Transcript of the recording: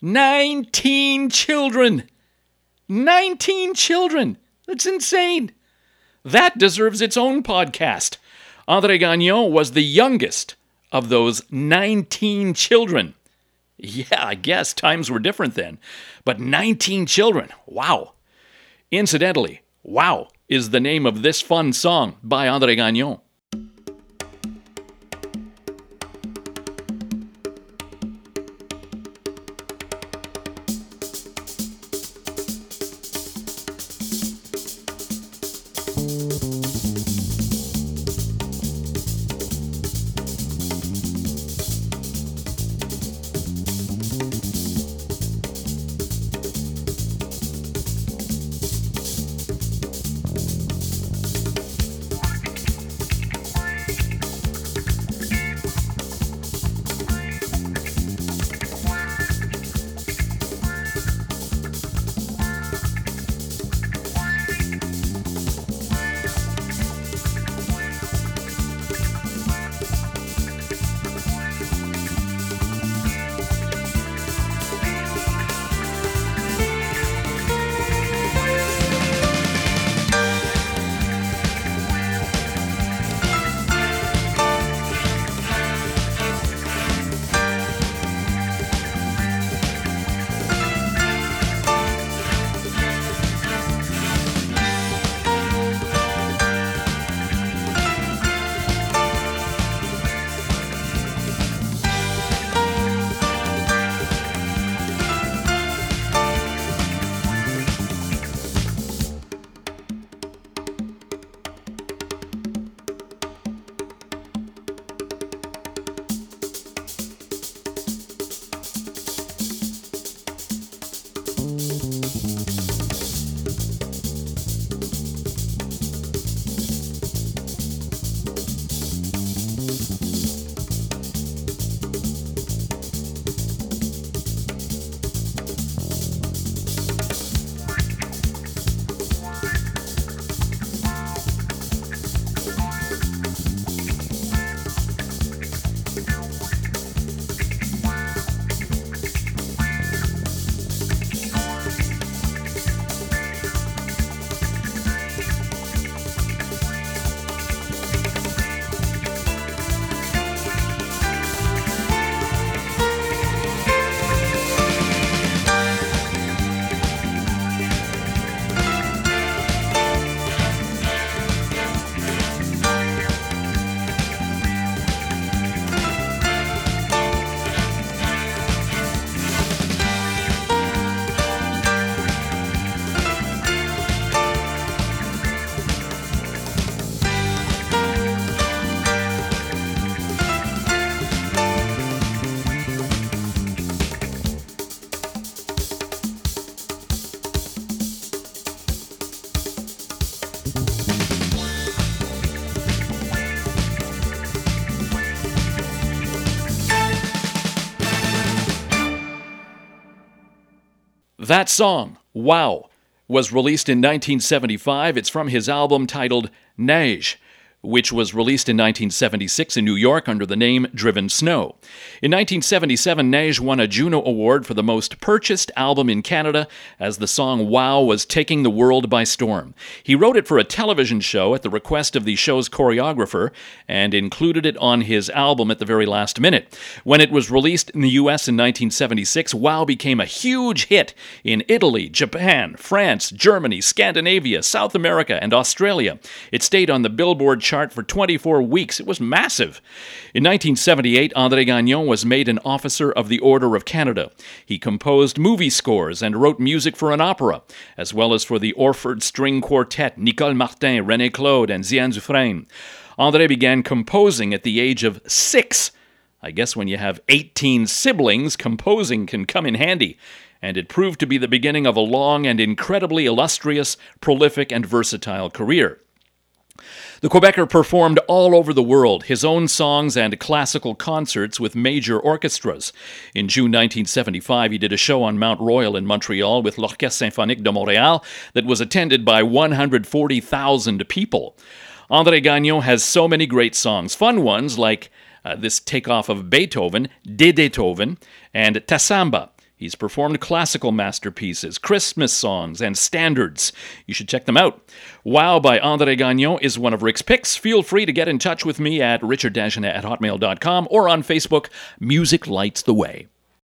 19 children! 19 children! That's insane! That deserves its own podcast. André Gagnon was the youngest of those 19 children. Yeah, I guess times were different then. But 19 children, wow. Incidentally, Wow is the name of this fun song by André Gagnon. That song, Wow, was released in 1975. It's from his album titled Neige which was released in 1976 in New York under the name Driven Snow. In 1977, Neige won a Juno Award for the most purchased album in Canada as the song Wow was taking the world by storm. He wrote it for a television show at the request of the show's choreographer and included it on his album at the very last minute. When it was released in the US in 1976, Wow became a huge hit in Italy, Japan, France, Germany, Scandinavia, South America, and Australia. It stayed on the Billboard chart for 24 weeks. It was massive. In 1978, André Gagnon was made an Officer of the Order of Canada. He composed movie scores and wrote music for an opera, as well as for the Orford String Quartet, Nicole Martin, Renée Claude, and Diane Dufresne. André began composing at the age of six. I guess when you have 18 siblings, composing can come in handy and it proved to be the beginning of a long and incredibly illustrious, prolific, and versatile career. The Quebecer performed all over the world his own songs and classical concerts with major orchestras. In June 1975, he did a show on Mount Royal in Montreal with l'Orchestre Symphonique de Montréal that was attended by 140,000 people. André Gagnon has so many great songs, fun ones like uh, this takeoff of Beethoven, De Beethoven, and Tassamba. He's performed classical masterpieces, Christmas songs, and standards. You should check them out. Wow by Andre Gagnon is one of Rick's picks. Feel free to get in touch with me at richarddagenet at hotmail.com or on Facebook. Music Lights the Way.